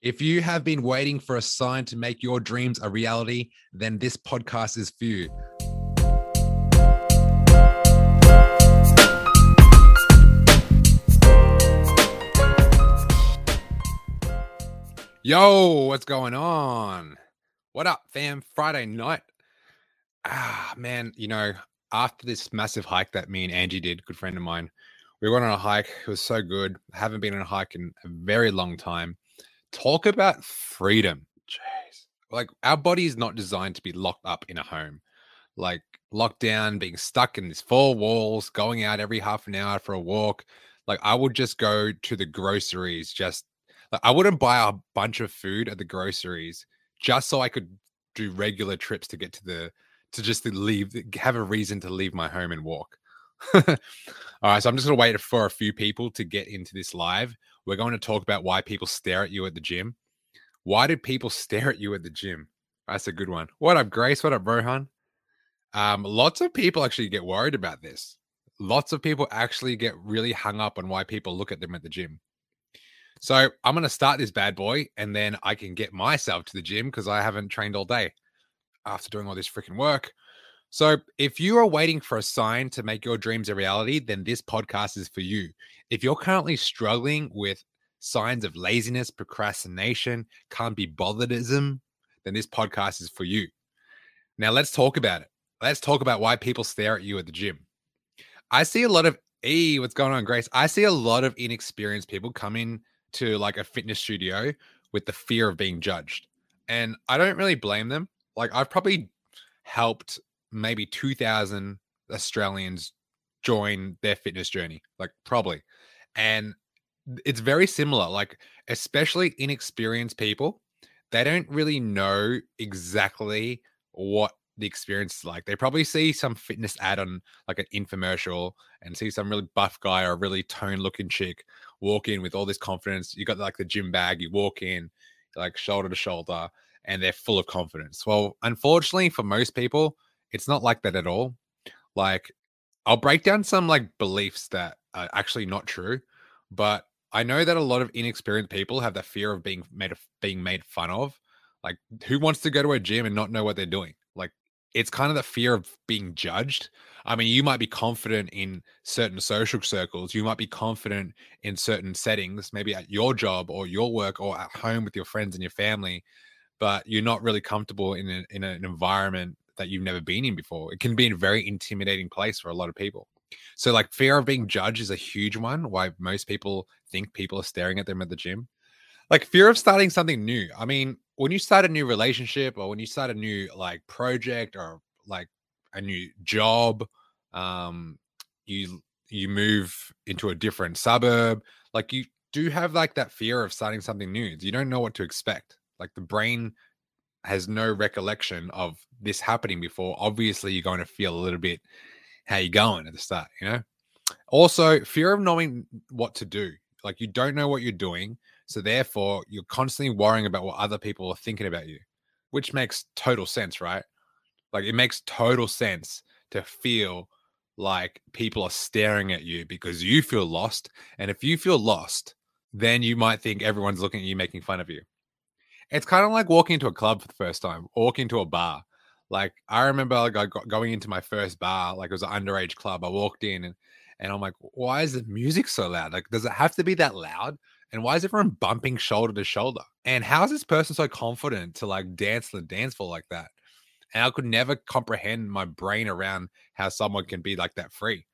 If you have been waiting for a sign to make your dreams a reality, then this podcast is for you. Yo, what's going on? What up, fam? Friday night. Ah, man, you know, after this massive hike that me and Angie did, good friend of mine, we went on a hike. It was so good. I haven't been on a hike in a very long time. Talk about freedom. Jeez. Like our body is not designed to be locked up in a home. Like locked down, being stuck in these four walls, going out every half an hour for a walk. Like I would just go to the groceries just like I wouldn't buy a bunch of food at the groceries just so I could do regular trips to get to the to just to leave have a reason to leave my home and walk. All right, so I'm just to wait for a few people to get into this live. We're going to talk about why people stare at you at the gym. Why do people stare at you at the gym? That's a good one. What up, Grace? What up, Rohan? Um, lots of people actually get worried about this. Lots of people actually get really hung up on why people look at them at the gym. So I'm going to start this bad boy and then I can get myself to the gym because I haven't trained all day after doing all this freaking work. So, if you are waiting for a sign to make your dreams a reality, then this podcast is for you. If you're currently struggling with signs of laziness, procrastination, can't be botheredism, then this podcast is for you. Now, let's talk about it. Let's talk about why people stare at you at the gym. I see a lot of, hey, what's going on, Grace? I see a lot of inexperienced people come in to like a fitness studio with the fear of being judged. And I don't really blame them. Like, I've probably helped maybe 2000 Australians join their fitness journey, like probably. And it's very similar, like, especially inexperienced people, they don't really know exactly what the experience is like. They probably see some fitness ad on like an infomercial and see some really buff guy or a really toned looking chick walk in with all this confidence. You got like the gym bag, you walk in like shoulder to shoulder, and they're full of confidence. Well, unfortunately for most people, it's not like that at all. Like, I'll break down some like beliefs that are actually not true, but I know that a lot of inexperienced people have the fear of being made of being made fun of. Like, who wants to go to a gym and not know what they're doing? Like, it's kind of the fear of being judged. I mean, you might be confident in certain social circles, you might be confident in certain settings, maybe at your job or your work or at home with your friends and your family, but you're not really comfortable in, a, in an environment that you've never been in before. It can be a very intimidating place for a lot of people. So, like, fear of being judged is a huge one. Why most people think people are staring at them at the gym. Like, fear of starting something new. I mean, when you start a new relationship or when you start a new like project or like a new job, um, you you move into a different suburb. Like, you do have like that fear of starting something new. You don't know what to expect. Like, the brain has no recollection of this happening before, obviously you're going to feel a little bit how you going at the start, you know? Also, fear of knowing what to do. Like you don't know what you're doing. So therefore, you're constantly worrying about what other people are thinking about you, which makes total sense, right? Like it makes total sense to feel like people are staring at you because you feel lost. And if you feel lost, then you might think everyone's looking at you making fun of you. It's kind of like walking into a club for the first time, walking into a bar. Like I remember like going into my first bar, like it was an underage club. I walked in and, and I'm like, why is the music so loud? Like, does it have to be that loud? And why is everyone bumping shoulder to shoulder? And how is this person so confident to like dance the dance floor like that? And I could never comprehend my brain around how someone can be like that free.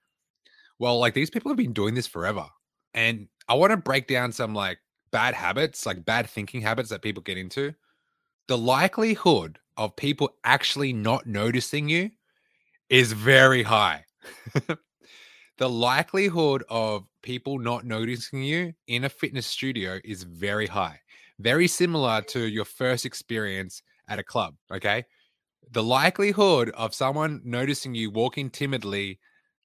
Well, like these people have been doing this forever. And I want to break down some like bad habits, like bad thinking habits that people get into, the likelihood of people actually not noticing you is very high. the likelihood of people not noticing you in a fitness studio is very high. Very similar to mm. your first experience at a club. Okay. The likelihood of someone noticing you walking timidly,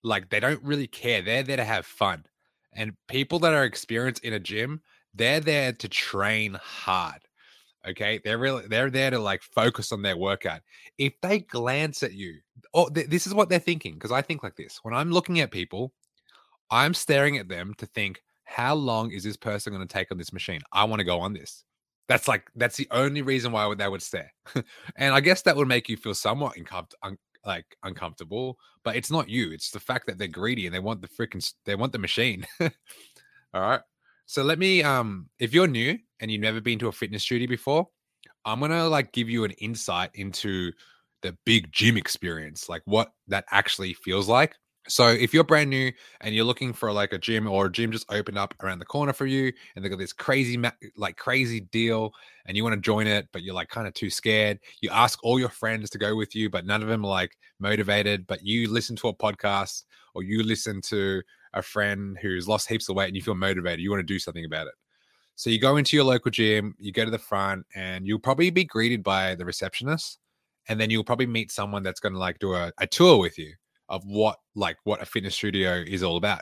like they don't really care, they're there to have fun. And people that are experienced in a gym, they're there to train hard. Okay, they're really they're there to like focus on their workout. If they glance at you, oh, th- this is what they're thinking. Because I think like this: when I'm looking at people, I'm staring at them to think, how long is this person going to take on this machine? I want to go on this. That's like that's the only reason why they would stare, and I guess that would make you feel somewhat uncomfortable, un- like uncomfortable. But it's not you; it's the fact that they're greedy and they want the freaking they want the machine. All right. So let me um if you're new and you've never been to a fitness studio before, I'm going to like give you an insight into the big gym experience, like what that actually feels like. So if you're brand new and you're looking for like a gym or a gym just opened up around the corner for you and they got this crazy like crazy deal and you want to join it but you're like kind of too scared, you ask all your friends to go with you but none of them are like motivated, but you listen to a podcast or you listen to a friend who's lost heaps of weight and you feel motivated, you want to do something about it. So you go into your local gym, you go to the front, and you'll probably be greeted by the receptionist, and then you'll probably meet someone that's going to like do a, a tour with you of what like what a fitness studio is all about.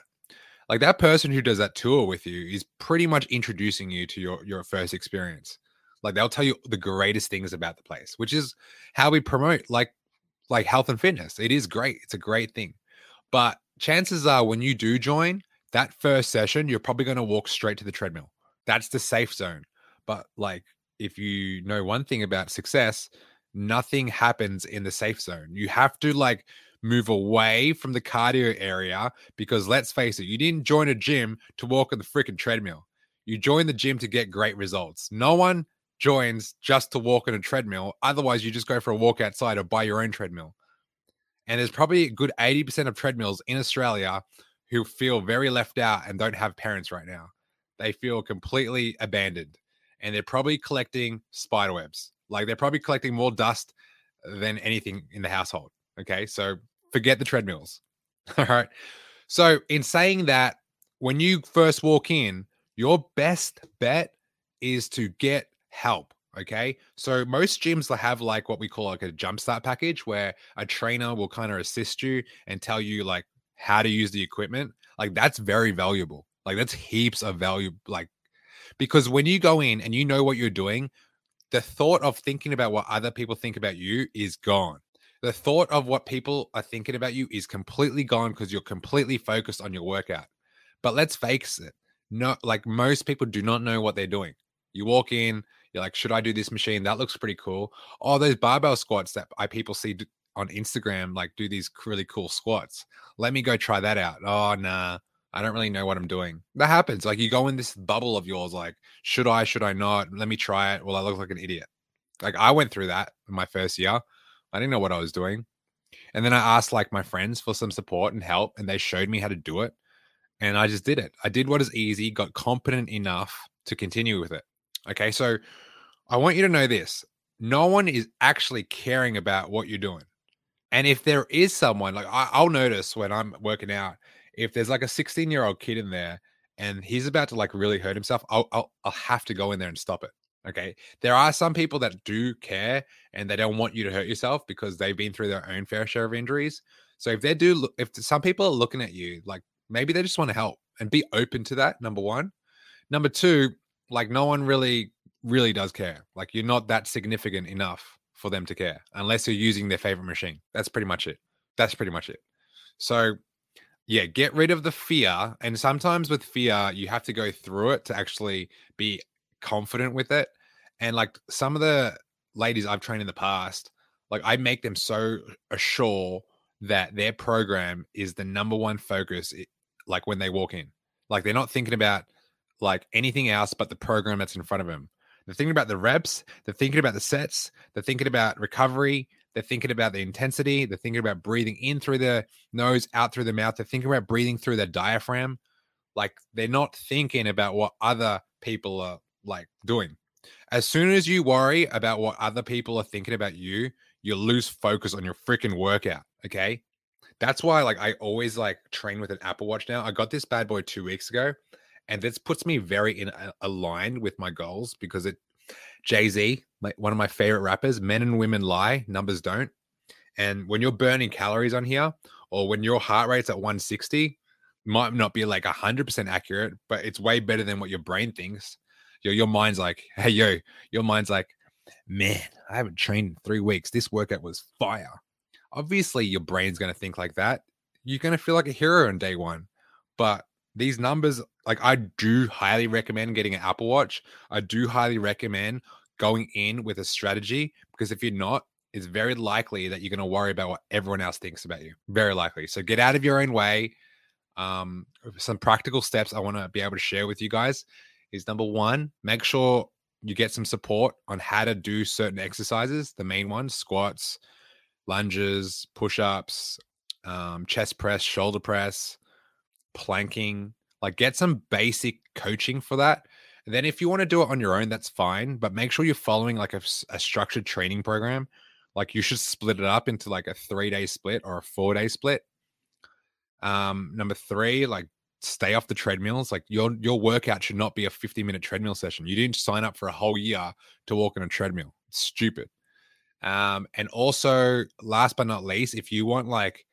Like that person who does that tour with you is pretty much introducing you to your your first experience. Like they'll tell you the greatest things about the place, which is how we promote like like health and fitness. It is great. It's a great thing. But chances are when you do join that first session, you're probably going to walk straight to the treadmill. That's the safe zone. But like, if you know one thing about success, nothing happens in the safe zone. You have to like move away from the cardio area because let's face it, you didn't join a gym to walk on the freaking treadmill. You joined the gym to get great results. No one joins just to walk on a treadmill. Otherwise, you just go for a walk outside or buy your own treadmill. And there's probably a good 80% of treadmills in Australia who feel very left out and don't have parents right now. They feel completely abandoned and they're probably collecting spider webs. Like they're probably collecting more dust than anything in the household. Okay. So forget the treadmills. All right. So, in saying that, when you first walk in, your best bet is to get help. Okay. So most gyms have like what we call like a jumpstart package where a trainer will kind of assist you and tell you like how to use the equipment. Like that's very valuable. Like that's heaps of value. Like because when you go in and you know what you're doing, the thought of thinking about what other people think about you is gone. The thought of what people are thinking about you is completely gone because you're completely focused on your workout. But let's face it, no, like most people do not know what they're doing. You walk in, you're like, should I do this machine? That looks pretty cool. Oh, those barbell squats that I people see on Instagram, like do these really cool squats. Let me go try that out. Oh, nah, I don't really know what I'm doing. That happens. Like you go in this bubble of yours, like, should I, should I not? Let me try it. Well, I look like an idiot. Like I went through that in my first year. I didn't know what I was doing. And then I asked like my friends for some support and help, and they showed me how to do it. And I just did it. I did what is easy, got competent enough to continue with it. Okay. So I want you to know this no one is actually caring about what you're doing. And if there is someone, like I, will notice when I'm working out, if there's like a 16 year old kid in there and he's about to like really hurt himself, I'll, I'll, I'll have to go in there and stop it. Okay. There are some people that do care and they don't want you to hurt yourself because they've been through their own fair share of injuries. So if they do, if some people are looking at you, like maybe they just want to help and be open to that. Number one. Number two, like no one really really does care. Like you're not that significant enough for them to care unless you're using their favorite machine. That's pretty much it. That's pretty much it. So, yeah, get rid of the fear. And sometimes with fear, you have to go through it to actually be confident with it. And like some of the ladies I've trained in the past, like I make them so assure that their program is the number one focus, like when they walk in. Like they're not thinking about like anything else but the program that's in front of them. They're thinking about the reps. They're thinking about the sets. They're thinking about recovery. They're thinking about the intensity. They're thinking about breathing in through the nose, out through the mouth. They're thinking about breathing through the diaphragm. Like they're not thinking about what other people are like doing. As soon as you worry about what other people are thinking about you, you lose focus on your freaking workout. Okay. That's why like I always like train with an Apple Watch now. I got this bad boy two weeks ago and this puts me very in aligned with my goals because it Jay Z, one of my favorite rappers, men and women lie, numbers don't. And when you're burning calories on here, or when your heart rate's at 160, might not be like 100% accurate, but it's way better than what your brain thinks. Your, your mind's like, hey, yo, your mind's like, man, I haven't trained in three weeks. This workout was fire. Obviously, your brain's going to think like that. You're going to feel like a hero on day one. But these numbers, like I do highly recommend getting an Apple Watch. I do highly recommend going in with a strategy because if you're not, it's very likely that you're going to worry about what everyone else thinks about you. Very likely. So get out of your own way. Um, some practical steps I want to be able to share with you guys is number one, make sure you get some support on how to do certain exercises. The main ones squats, lunges, push ups, um, chest press, shoulder press, planking. Like get some basic coaching for that. And then if you want to do it on your own, that's fine. But make sure you're following like a, a structured training program. Like you should split it up into like a three day split or a four day split. Um, number three, like stay off the treadmills. Like your your workout should not be a 50 minute treadmill session. You didn't sign up for a whole year to walk on a treadmill. It's stupid. Um, and also, last but not least, if you want like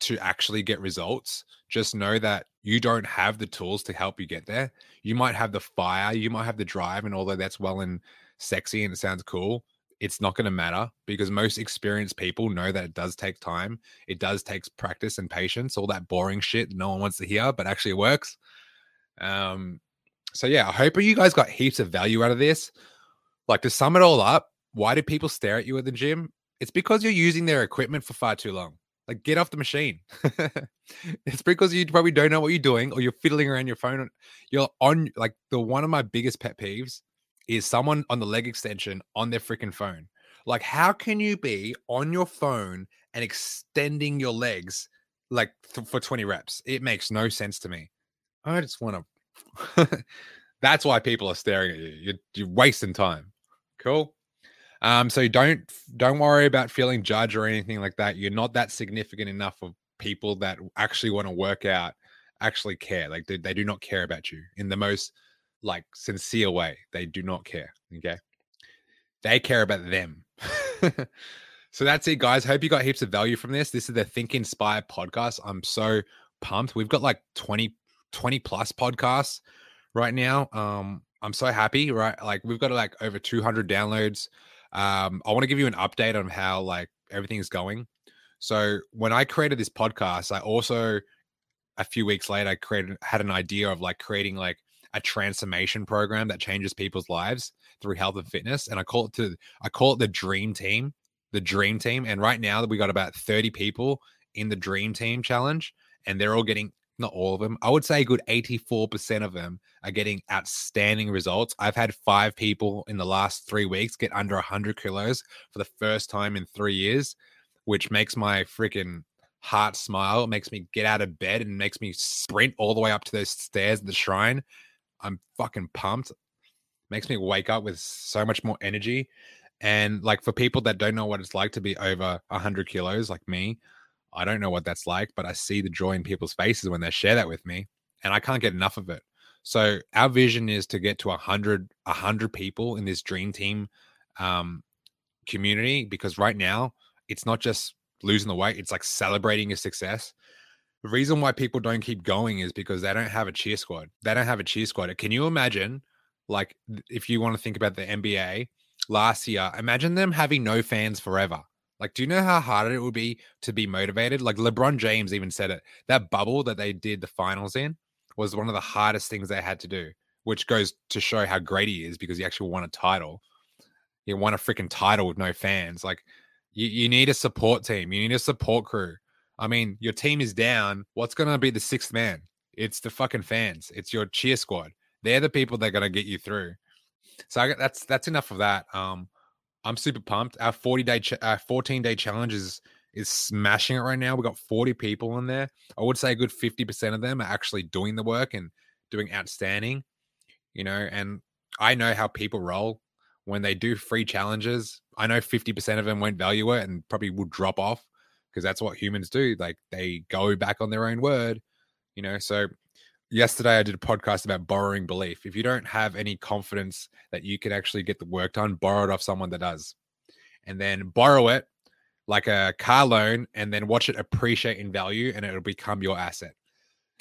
to actually get results, just know that you don't have the tools to help you get there. You might have the fire, you might have the drive, and although that's well and sexy and it sounds cool, it's not going to matter because most experienced people know that it does take time. It does take practice and patience, all that boring shit no one wants to hear, but actually works. Um, so yeah, I hope you guys got heaps of value out of this. Like to sum it all up, why do people stare at you at the gym? It's because you're using their equipment for far too long. Like, get off the machine. it's because you probably don't know what you're doing or you're fiddling around your phone. You're on, like, the one of my biggest pet peeves is someone on the leg extension on their freaking phone. Like, how can you be on your phone and extending your legs like th- for 20 reps? It makes no sense to me. I just want to. That's why people are staring at you. You're, you're wasting time. Cool. Um, so don't don't worry about feeling judged or anything like that. You're not that significant enough of people that actually want to work out, actually care. Like they, they do not care about you in the most like sincere way. They do not care. Okay. They care about them. so that's it, guys. Hope you got heaps of value from this. This is the Think Inspire podcast. I'm so pumped. We've got like 20, 20 plus podcasts right now. Um, I'm so happy, right? Like we've got like over 200 downloads. Um, I want to give you an update on how like everything's going. So when I created this podcast, I also a few weeks later I created had an idea of like creating like a transformation program that changes people's lives through health and fitness. And I call it to I call it the dream team. The dream team. And right now that we got about 30 people in the dream team challenge, and they're all getting not all of them. I would say a good 84% of them are getting outstanding results. I've had five people in the last three weeks get under 100 kilos for the first time in three years, which makes my freaking heart smile. It makes me get out of bed and makes me sprint all the way up to those stairs at the shrine. I'm fucking pumped. Makes me wake up with so much more energy. And like for people that don't know what it's like to be over 100 kilos, like me, I don't know what that's like, but I see the joy in people's faces when they share that with me, and I can't get enough of it. So our vision is to get to a hundred, a hundred people in this dream team um, community because right now it's not just losing the weight; it's like celebrating your success. The reason why people don't keep going is because they don't have a cheer squad. They don't have a cheer squad. Can you imagine, like, if you want to think about the NBA last year, imagine them having no fans forever. Like, do you know how hard it would be to be motivated? Like LeBron James even said it. That bubble that they did the finals in was one of the hardest things they had to do, which goes to show how great he is because he actually won a title. He won a freaking title with no fans. Like, you, you need a support team. You need a support crew. I mean, your team is down. What's going to be the sixth man? It's the fucking fans. It's your cheer squad. They're the people that are going to get you through. So I, that's that's enough of that. Um, I'm super pumped. Our 40 day, ch- our 14 day challenge is is smashing it right now. We got 40 people in there. I would say a good 50% of them are actually doing the work and doing outstanding. You know, and I know how people roll when they do free challenges. I know 50% of them won't value it and probably will drop off because that's what humans do. Like they go back on their own word, you know. So yesterday I did a podcast about borrowing belief. If you don't have any confidence that you can actually get the work done, borrow it off someone that does. And then borrow it like a car loan and then watch it appreciate in value and it'll become your asset.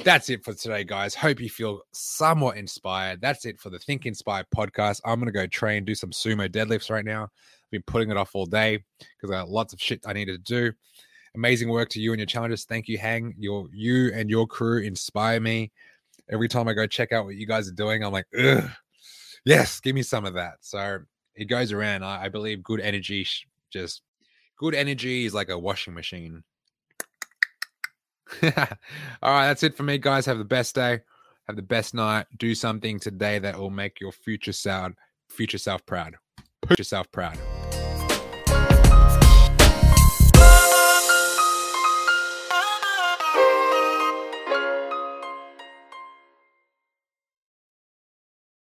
That's it for today, guys. Hope you feel somewhat inspired. That's it for the Think Inspired podcast. I'm going to go train, do some sumo deadlifts right now. I've been putting it off all day because I got lots of shit I needed to do. Amazing work to you and your challenges. Thank you, Hang. Your you and your crew inspire me. Every time I go check out what you guys are doing, I'm like, yes, give me some of that. So it goes around. I, I believe good energy, just good energy is like a washing machine. All right, that's it for me, guys. Have the best day. Have the best night. Do something today that will make your future self future self proud. Put yourself proud.